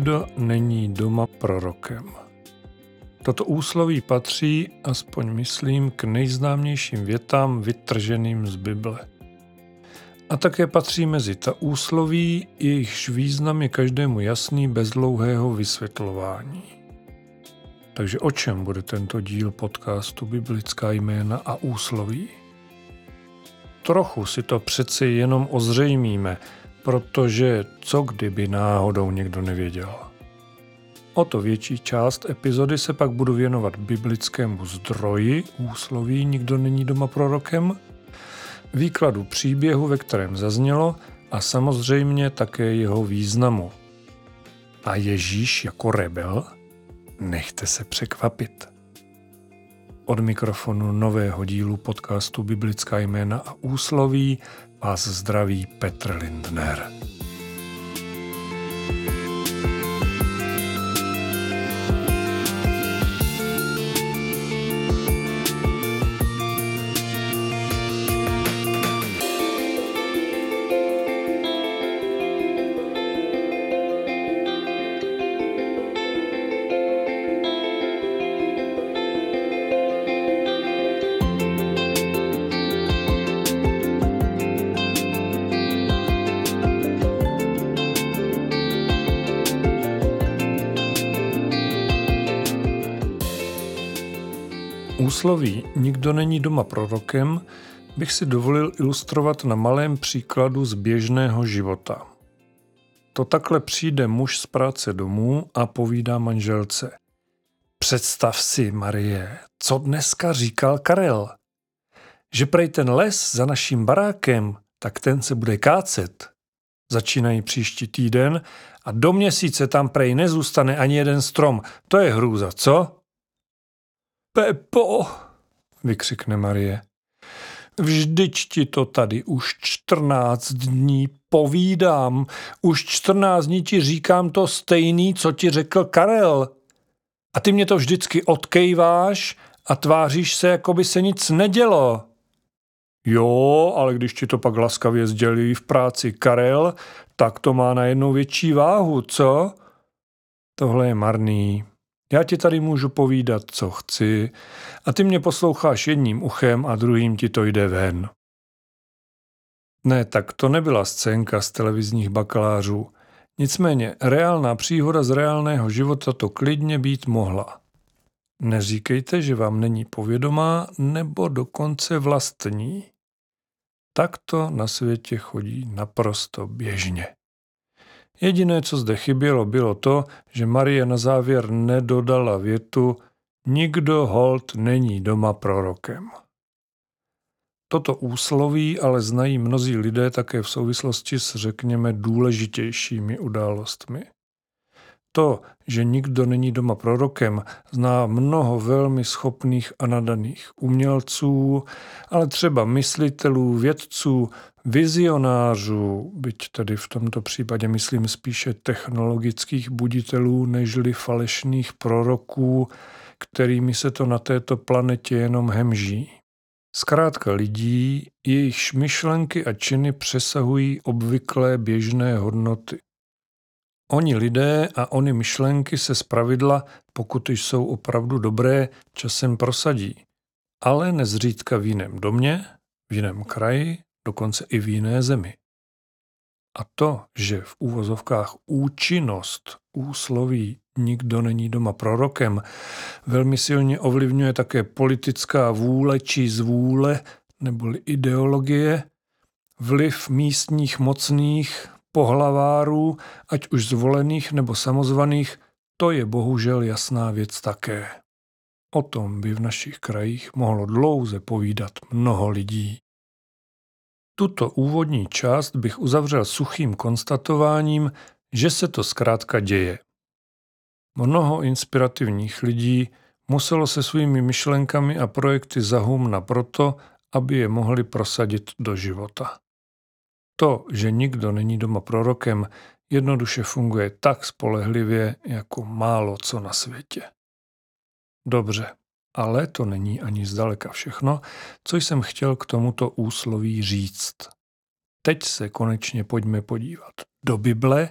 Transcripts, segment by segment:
Nikdo není doma prorokem. Toto úsloví patří, aspoň myslím, k nejznámějším větám vytrženým z Bible. A také patří mezi ta úsloví, jejichž význam je každému jasný bez dlouhého vysvětlování. Takže o čem bude tento díl podcastu Biblická jména a úsloví? Trochu si to přeci jenom ozřejmíme, protože co kdyby náhodou někdo nevěděl. O to větší část epizody se pak budu věnovat biblickému zdroji, úsloví Nikdo není doma prorokem, výkladu příběhu, ve kterém zaznělo a samozřejmě také jeho významu. A Ježíš jako rebel? Nechte se překvapit. Od mikrofonu nového dílu podcastu Biblická jména a úsloví vás zdraví Petr Lindner. Úsloví Nikdo není doma prorokem bych si dovolil ilustrovat na malém příkladu z běžného života. To takhle přijde muž z práce domů a povídá manželce. Představ si, Marie, co dneska říkal Karel. Že prej ten les za naším barákem, tak ten se bude kácet. Začínají příští týden a do měsíce tam prej nezůstane ani jeden strom. To je hrůza, co? Pepo, vykřikne Marie. Vždyť ti to tady už čtrnáct dní povídám. Už čtrnáct dní ti říkám to stejný, co ti řekl Karel. A ty mě to vždycky odkejváš a tváříš se, jako by se nic nedělo. Jo, ale když ti to pak laskavě sdělí v práci Karel, tak to má na jednou větší váhu, co? Tohle je marný. Já ti tady můžu povídat, co chci, a ty mě posloucháš jedním uchem a druhým ti to jde ven. Ne, tak to nebyla scénka z televizních bakalářů. Nicméně reálná příhoda z reálného života to klidně být mohla. Neříkejte, že vám není povědomá nebo dokonce vlastní. Tak to na světě chodí naprosto běžně. Jediné, co zde chybělo, bylo to, že Marie na závěr nedodala větu Nikdo hold není doma prorokem. Toto úsloví ale znají mnozí lidé také v souvislosti s, řekněme, důležitějšími událostmi. To, že nikdo není doma prorokem, zná mnoho velmi schopných a nadaných umělců, ale třeba myslitelů, vědců, vizionářů, byť tedy v tomto případě myslím spíše technologických buditelů nežli falešných proroků, kterými se to na této planetě jenom hemží. Zkrátka lidí, jejichž myšlenky a činy přesahují obvyklé běžné hodnoty. Oni lidé a oni myšlenky se zpravidla, pokud jsou opravdu dobré, časem prosadí. Ale nezřídka v jiném domě, v jiném kraji, dokonce i v jiné zemi. A to, že v úvozovkách účinnost úsloví nikdo není doma prorokem, velmi silně ovlivňuje také politická vůle či zvůle neboli ideologie, vliv místních mocných, pohlavárů, ať už zvolených nebo samozvaných, to je bohužel jasná věc také. O tom by v našich krajích mohlo dlouze povídat mnoho lidí. Tuto úvodní část bych uzavřel suchým konstatováním, že se to zkrátka děje. Mnoho inspirativních lidí muselo se svými myšlenkami a projekty zahumna proto, aby je mohli prosadit do života. To, že nikdo není doma prorokem, jednoduše funguje tak spolehlivě jako málo co na světě. Dobře, ale to není ani zdaleka všechno, co jsem chtěl k tomuto úsloví říct. Teď se konečně pojďme podívat do Bible,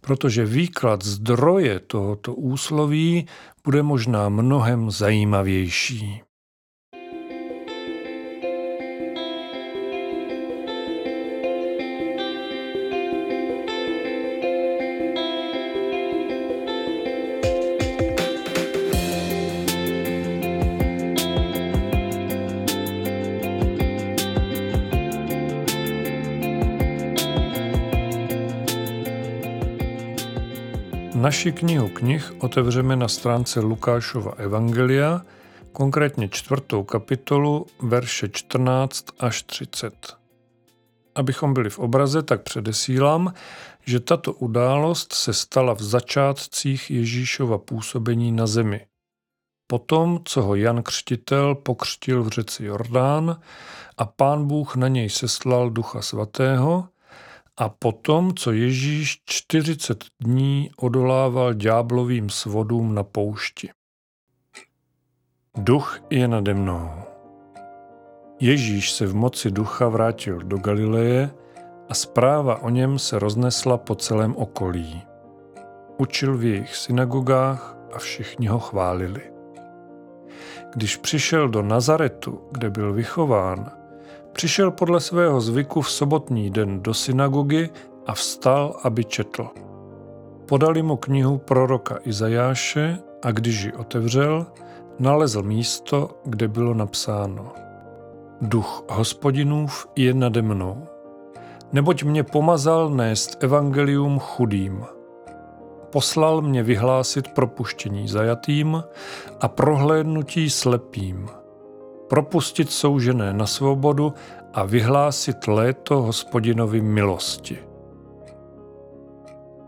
protože výklad zdroje tohoto úsloví bude možná mnohem zajímavější. Naši knihu knih otevřeme na stránce Lukášova Evangelia, konkrétně čtvrtou kapitolu, verše 14 až 30. Abychom byli v obraze, tak předesílám, že tato událost se stala v začátcích Ježíšova působení na zemi. Potom, co ho Jan Křtitel pokřtil v řeci Jordán a pán Bůh na něj seslal ducha svatého, a potom, co Ježíš 40 dní odolával ďáblovým svodům na poušti. Duch je nade mnou. Ježíš se v moci ducha vrátil do Galileje a zpráva o něm se roznesla po celém okolí. Učil v jejich synagogách a všichni ho chválili. Když přišel do Nazaretu, kde byl vychován, Přišel podle svého zvyku v sobotní den do synagogy a vstal, aby četl. Podali mu knihu proroka Izajáše a když ji otevřel, nalezl místo, kde bylo napsáno Duch hospodinův je nade mnou, neboť mě pomazal nést evangelium chudým. Poslal mě vyhlásit propuštění zajatým a prohlédnutí slepým – propustit soužené na svobodu a vyhlásit léto hospodinovi milosti.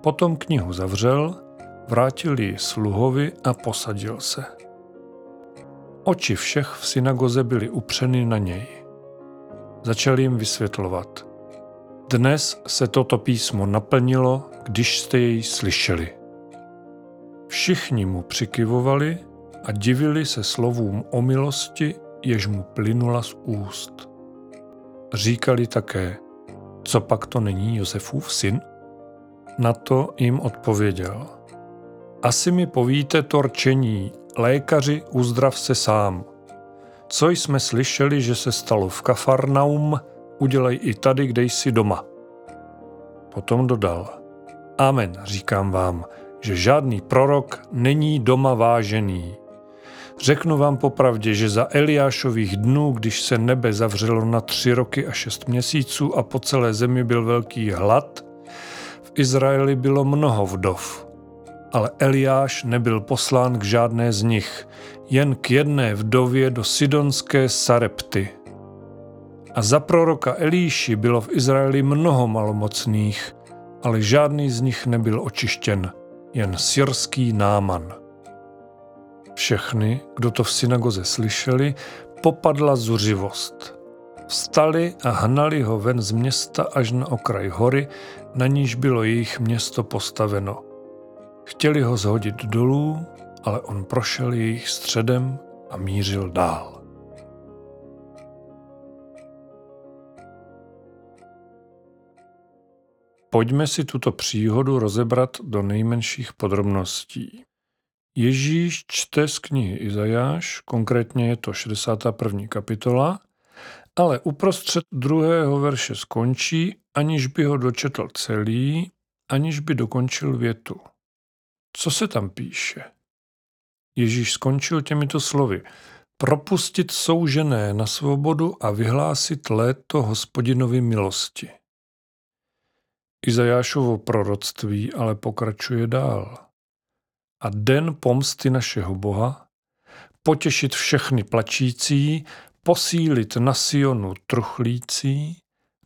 Potom knihu zavřel, vrátil ji sluhovi a posadil se. Oči všech v synagoze byly upřeny na něj. Začal jim vysvětlovat. Dnes se toto písmo naplnilo, když jste jej slyšeli. Všichni mu přikyvovali a divili se slovům o milosti jež mu plynula z úst. Říkali také, co pak to není Josefův syn? Na to jim odpověděl. Asi mi povíte to rčení, lékaři, uzdrav se sám. Co jsme slyšeli, že se stalo v Kafarnaum, udělej i tady, kde jsi doma. Potom dodal. Amen, říkám vám, že žádný prorok není doma vážený. Řeknu vám popravdě, že za Eliášových dnů, když se nebe zavřelo na tři roky a šest měsíců a po celé zemi byl velký hlad, v Izraeli bylo mnoho vdov. Ale Eliáš nebyl poslán k žádné z nich, jen k jedné vdově do sidonské Sarepty. A za proroka Elíši bylo v Izraeli mnoho malomocných, ale žádný z nich nebyl očištěn, jen syrský náman. Všechny, kdo to v synagoze slyšeli, popadla zuřivost. Vstali a hnali ho ven z města až na okraj hory, na níž bylo jejich město postaveno. Chtěli ho zhodit dolů, ale on prošel jejich středem a mířil dál. Pojďme si tuto příhodu rozebrat do nejmenších podrobností. Ježíš čte z knihy Izajáš, konkrétně je to 61. kapitola, ale uprostřed druhého verše skončí, aniž by ho dočetl celý, aniž by dokončil větu. Co se tam píše? Ježíš skončil těmito slovy. Propustit soužené na svobodu a vyhlásit léto hospodinovi milosti. Izajášovo proroctví ale pokračuje dál a den pomsty našeho Boha, potěšit všechny plačící, posílit na Sionu truchlící,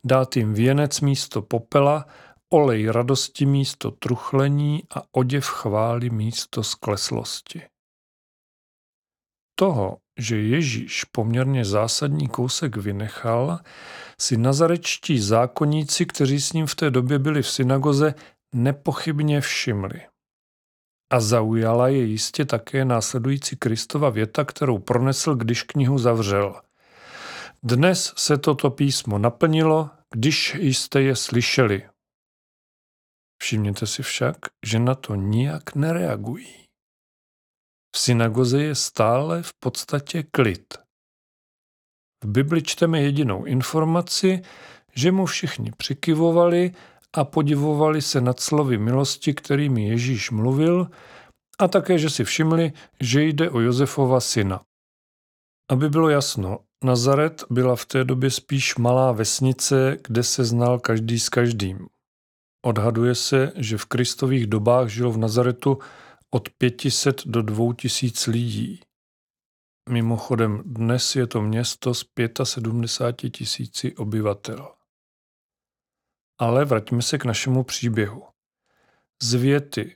dát jim věnec místo popela, olej radosti místo truchlení a oděv chvály místo skleslosti. Toho, že Ježíš poměrně zásadní kousek vynechal, si nazarečtí zákonníci, kteří s ním v té době byli v synagoze, nepochybně všimli. A zaujala je jistě také následující Kristova věta, kterou pronesl, když knihu zavřel. Dnes se toto písmo naplnilo, když jste je slyšeli. Všimněte si však, že na to nijak nereagují. V synagoze je stále v podstatě klid. V Bibli čteme jedinou informaci, že mu všichni přikyvovali a podivovali se nad slovy milosti, kterými Ježíš mluvil, a také, že si všimli, že jde o Josefova syna. Aby bylo jasno, Nazaret byla v té době spíš malá vesnice, kde se znal každý s každým. Odhaduje se, že v kristových dobách žilo v Nazaretu od 500 do 2000 lidí. Mimochodem, dnes je to město s 75 tisíci obyvatel. Ale vraťme se k našemu příběhu. Z věty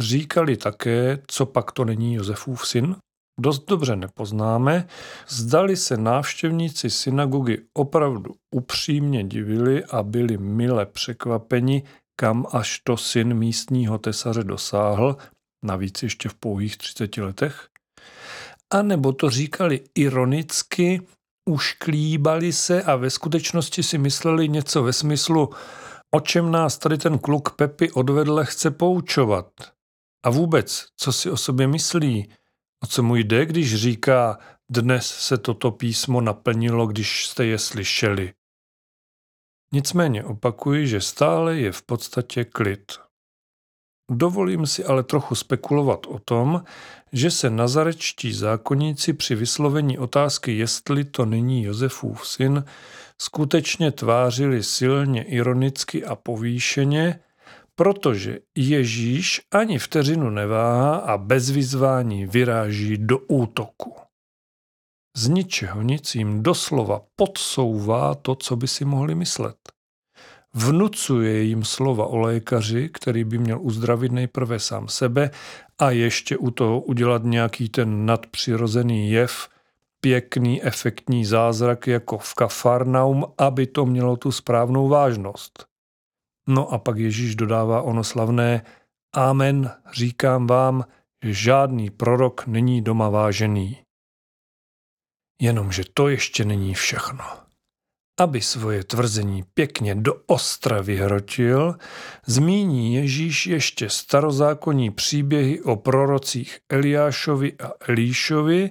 říkali také, co pak to není Josefův syn? Dost dobře nepoznáme, zdali se návštěvníci synagogy opravdu upřímně divili a byli mile překvapeni, kam až to syn místního tesaře dosáhl, navíc ještě v pouhých 30 letech? A nebo to říkali ironicky, ušklíbali se a ve skutečnosti si mysleli něco ve smyslu, o čem nás tady ten kluk Pepi odvedle chce poučovat. A vůbec, co si o sobě myslí, o co mu jde, když říká, dnes se toto písmo naplnilo, když jste je slyšeli. Nicméně opakuji, že stále je v podstatě klid. Dovolím si ale trochu spekulovat o tom, že se nazarečtí zákonníci při vyslovení otázky, jestli to není Josefův syn, skutečně tvářili silně ironicky a povýšeně, protože Ježíš ani vteřinu neváhá a bez vyzvání vyráží do útoku. Z ničeho nic jim doslova podsouvá to, co by si mohli myslet. Vnucuje jim slova o lékaři, který by měl uzdravit nejprve sám sebe a ještě u toho udělat nějaký ten nadpřirozený jev, pěkný, efektní zázrak jako v Kafarnaum, aby to mělo tu správnou vážnost. No a pak Ježíš dodává ono slavné Amen, říkám vám, že žádný prorok není doma vážený. Jenomže to ještě není všechno. Aby svoje tvrzení pěkně do ostra vyhrotil, zmíní Ježíš ještě starozákonní příběhy o prorocích Eliášovi a Elíšovi,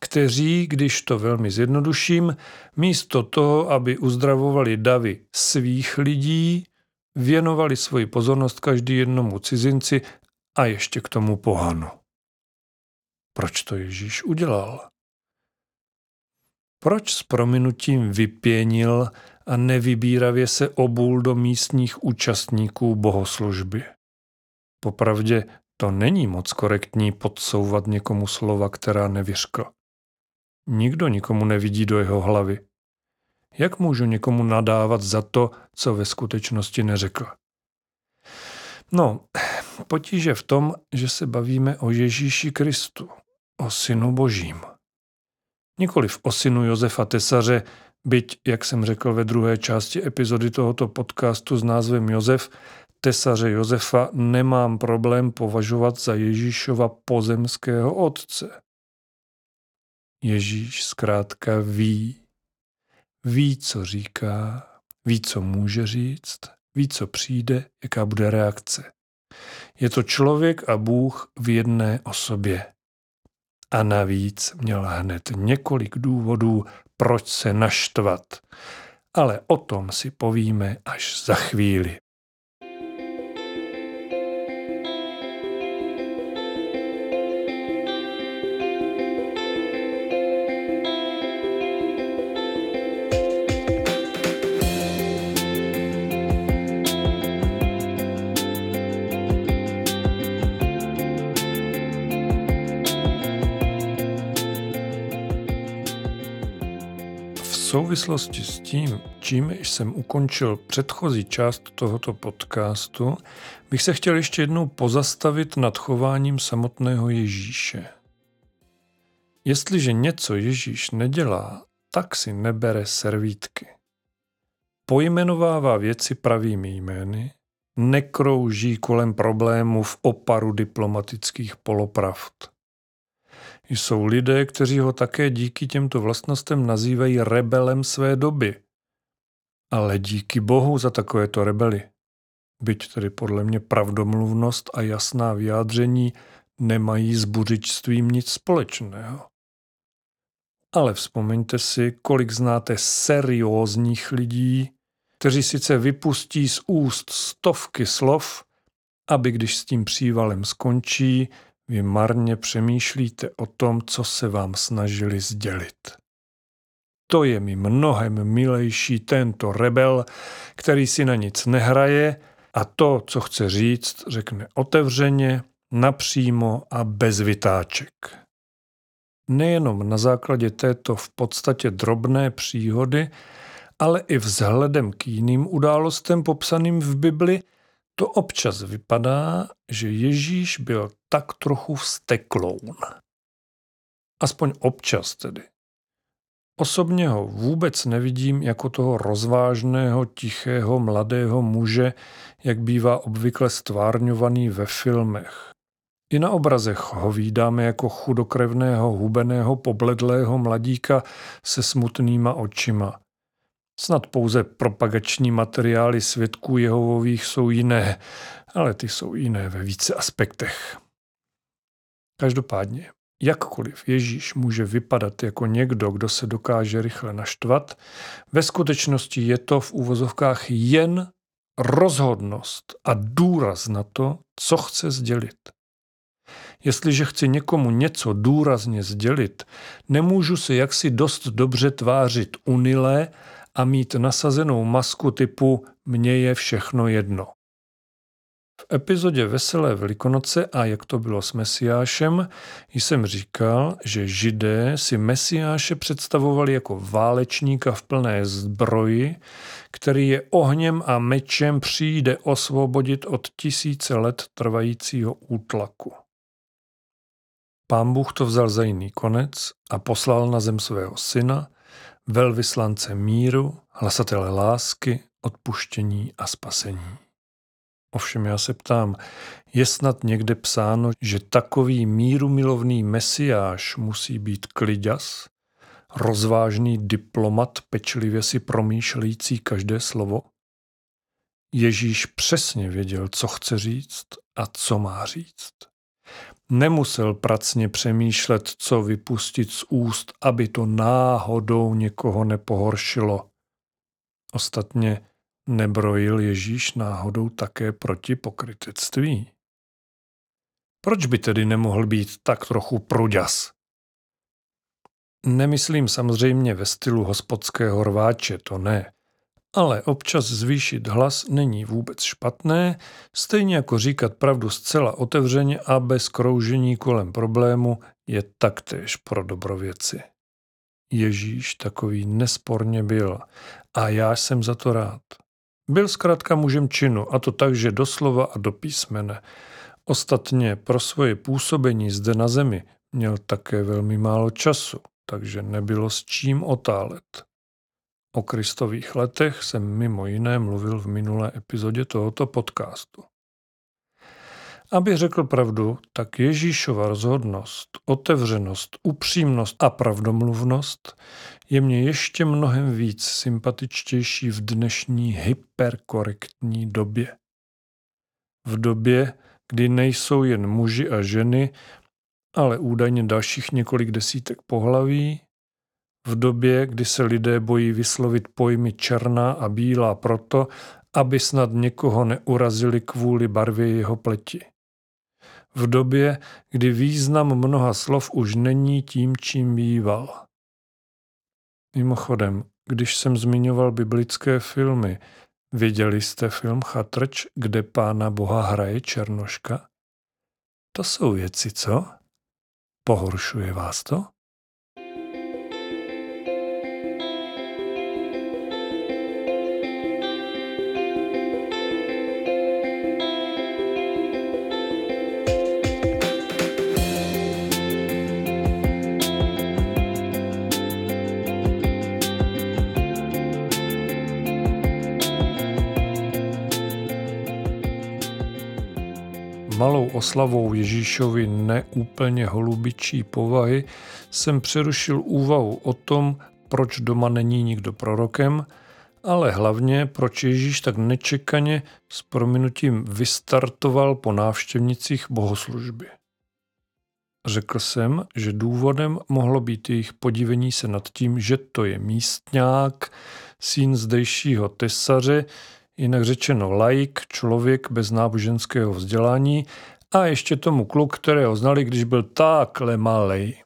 kteří, když to velmi zjednoduším, místo toho, aby uzdravovali davy svých lidí, věnovali svoji pozornost každý jednomu cizinci a ještě k tomu pohanu. Proč to Ježíš udělal? Proč s prominutím vypěnil a nevybíravě se obul do místních účastníků bohoslužby? Popravdě to není moc korektní podsouvat někomu slova, která nevyřkl. Nikdo nikomu nevidí do jeho hlavy. Jak můžu někomu nadávat za to, co ve skutečnosti neřekl? No, potíže v tom, že se bavíme o Ježíši Kristu, o Synu Božím. Nikoliv o synu Josefa Tesaře, byť, jak jsem řekl ve druhé části epizody tohoto podcastu s názvem Josef, tesaře Josefa nemám problém považovat za Ježíšova pozemského otce. Ježíš zkrátka ví, ví, co říká, ví, co může říct, ví, co přijde, jaká bude reakce. Je to člověk a Bůh v jedné osobě. A navíc měl hned několik důvodů, proč se naštvat. Ale o tom si povíme až za chvíli. Souvislosti s tím, čím jsem ukončil předchozí část tohoto podcastu, bych se chtěl ještě jednou pozastavit nad chováním samotného Ježíše. Jestliže něco Ježíš nedělá, tak si nebere servítky. Pojmenovává věci pravými jmény, nekrouží kolem problémů v oparu diplomatických polopravd. Jsou lidé, kteří ho také díky těmto vlastnostem nazývají rebelem své doby. Ale díky Bohu za takovéto rebely. byť tedy podle mě pravdomluvnost a jasná vyjádření nemají s buřičstvím nic společného. Ale vzpomeňte si, kolik znáte seriózních lidí, kteří sice vypustí z úst stovky slov, aby když s tím přívalem skončí, vy marně přemýšlíte o tom, co se vám snažili sdělit. To je mi mnohem milejší tento rebel, který si na nic nehraje a to, co chce říct, řekne otevřeně, napřímo a bez vytáček. Nejenom na základě této v podstatě drobné příhody, ale i vzhledem k jiným událostem popsaným v Bibli, to občas vypadá, že Ježíš byl tak trochu vztekloun. Aspoň občas tedy. Osobně ho vůbec nevidím jako toho rozvážného, tichého, mladého muže, jak bývá obvykle stvárňovaný ve filmech. I na obrazech ho vídáme jako chudokrevného, hubeného, pobledlého mladíka se smutnýma očima. Snad pouze propagační materiály svědků Jehovových jsou jiné, ale ty jsou jiné ve více aspektech. Každopádně, jakkoliv Ježíš může vypadat jako někdo, kdo se dokáže rychle naštvat, ve skutečnosti je to v úvozovkách jen rozhodnost a důraz na to, co chce sdělit. Jestliže chci někomu něco důrazně sdělit, nemůžu se jaksi dost dobře tvářit unilé a mít nasazenou masku typu mně je všechno jedno. V epizodě Veselé velikonoce a jak to bylo s Mesiášem jsem říkal, že židé si Mesiáše představovali jako válečníka v plné zbroji, který je ohněm a mečem přijde osvobodit od tisíce let trvajícího útlaku. Pán Bůh to vzal za jiný konec a poslal na zem svého syna, velvyslance míru, hlasatele lásky, odpuštění a spasení. Ovšem já se ptám, je snad někde psáno, že takový míru milovný mesiáš musí být kliďas, rozvážný diplomat pečlivě si promýšlející každé slovo? Ježíš přesně věděl, co chce říct a co má říct. Nemusel pracně přemýšlet, co vypustit z úst, aby to náhodou někoho nepohoršilo. Ostatně nebrojil Ježíš náhodou také proti pokrytectví. Proč by tedy nemohl být tak trochu pruďas? Nemyslím samozřejmě ve stylu hospodského rváče, to ne ale občas zvýšit hlas není vůbec špatné, stejně jako říkat pravdu zcela otevřeně a bez kroužení kolem problému je taktéž pro dobrověci. Ježíš takový nesporně byl a já jsem za to rád. Byl zkrátka mužem činu a to tak, že doslova a do písmene. Ostatně pro svoje působení zde na zemi měl také velmi málo času, takže nebylo s čím otálet. O Kristových letech jsem mimo jiné mluvil v minulé epizodě tohoto podcastu. Aby řekl pravdu, tak Ježíšova rozhodnost, otevřenost, upřímnost a pravdomluvnost je mně ještě mnohem víc sympatičtější v dnešní hyperkorektní době. V době, kdy nejsou jen muži a ženy, ale údajně dalších několik desítek pohlaví, v době, kdy se lidé bojí vyslovit pojmy černá a bílá proto, aby snad někoho neurazili kvůli barvě jeho pleti. V době, kdy význam mnoha slov už není tím, čím býval. Mimochodem, když jsem zmiňoval biblické filmy, viděli jste film Chatrč, kde pána Boha hraje Černoška? To jsou věci, co? Pohoršuje vás to? Malou oslavou Ježíšovi neúplně holubičí povahy jsem přerušil úvahu o tom, proč doma není nikdo prorokem ale hlavně proč Ježíš tak nečekaně s prominutím vystartoval po návštěvnicích bohoslužby. Řekl jsem, že důvodem mohlo být jejich podívení se nad tím, že to je místňák, syn zdejšího tesaře, jinak řečeno laik, člověk bez náboženského vzdělání a ještě tomu kluk, kterého znali, když byl takhle malej.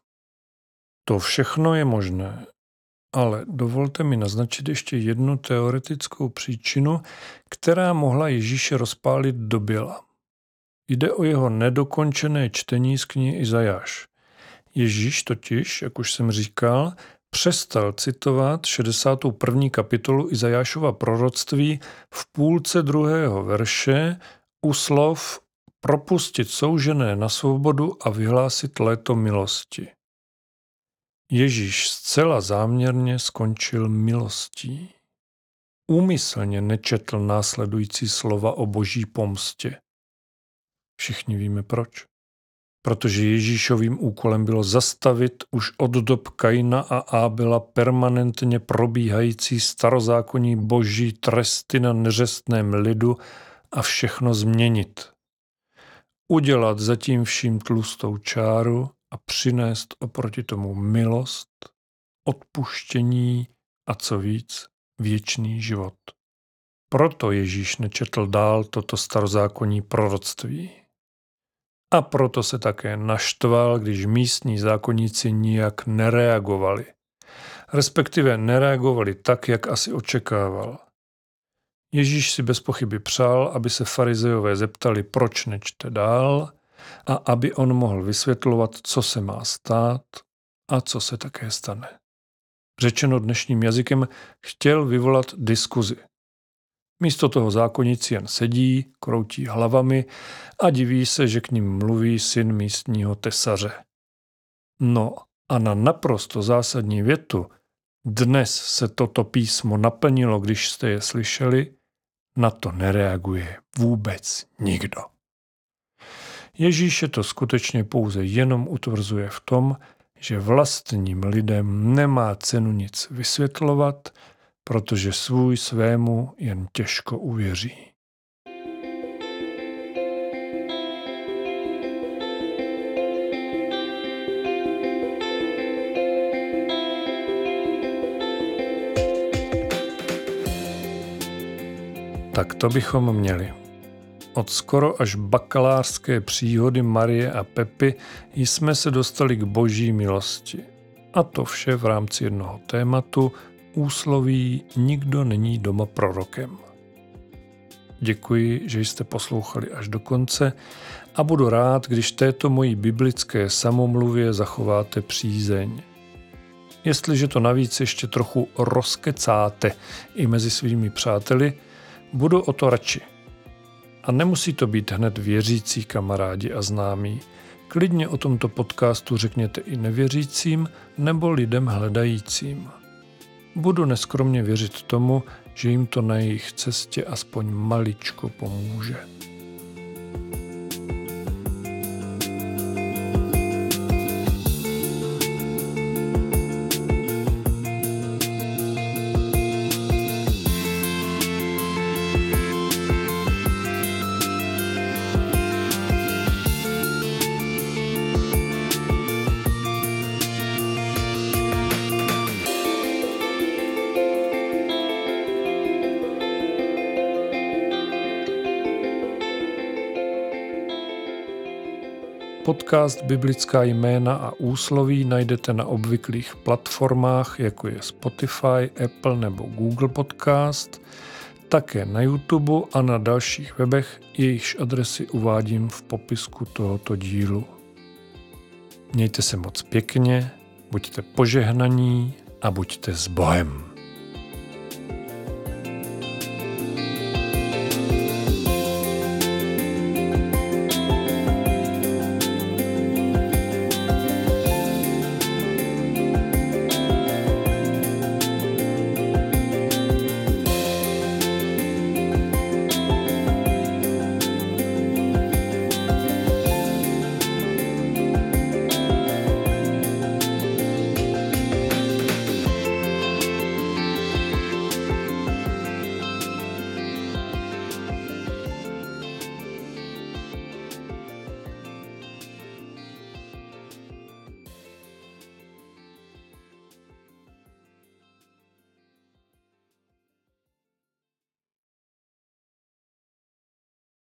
To všechno je možné, ale dovolte mi naznačit ještě jednu teoretickou příčinu, která mohla Ježíše rozpálit do běla. Jde o jeho nedokončené čtení z knihy Izajáš. Ježíš totiž, jak už jsem říkal, přestal citovat 61. kapitolu Izajášova proroctví v půlce druhého verše u slov propustit soužené na svobodu a vyhlásit léto milosti. Ježíš zcela záměrně skončil milostí. Úmyslně nečetl následující slova o boží pomstě. Všichni víme proč. Protože Ježíšovým úkolem bylo zastavit už od dob Kaina a Ábela permanentně probíhající starozákonní boží tresty na neřestném lidu a všechno změnit. Udělat zatím vším tlustou čáru a přinést oproti tomu milost, odpuštění a co víc, věčný život. Proto Ježíš nečetl dál toto starozákonní proroctví. A proto se také naštval, když místní zákonníci nijak nereagovali. Respektive nereagovali tak, jak asi očekával. Ježíš si bez pochyby přál, aby se farizejové zeptali, proč nečte dál, a aby on mohl vysvětlovat, co se má stát a co se také stane. Řečeno dnešním jazykem, chtěl vyvolat diskuzi. Místo toho zákonníci jen sedí, kroutí hlavami a diví se, že k ním mluví syn místního tesaře. No a na naprosto zásadní větu dnes se toto písmo naplnilo, když jste je slyšeli, na to nereaguje vůbec nikdo. Ježíše to skutečně pouze jenom utvrzuje v tom, že vlastním lidem nemá cenu nic vysvětlovat, protože svůj svému jen těžko uvěří. Tak to bychom měli. Od skoro až bakalářské příhody Marie a Pepy jsme se dostali k boží milosti. A to vše v rámci jednoho tématu úsloví Nikdo není doma prorokem. Děkuji, že jste poslouchali až do konce a budu rád, když této mojí biblické samomluvě zachováte přízeň. Jestliže to navíc ještě trochu rozkecáte i mezi svými přáteli, budu o to radši. A nemusí to být hned věřící kamarádi a známí. Klidně o tomto podcastu řekněte i nevěřícím nebo lidem hledajícím. Budu neskromně věřit tomu, že jim to na jejich cestě aspoň maličko pomůže. Podcast Biblická jména a úsloví najdete na obvyklých platformách, jako je Spotify, Apple nebo Google Podcast, také na YouTube a na dalších webech, jejichž adresy uvádím v popisku tohoto dílu. Mějte se moc pěkně, buďte požehnaní a buďte s Bohem.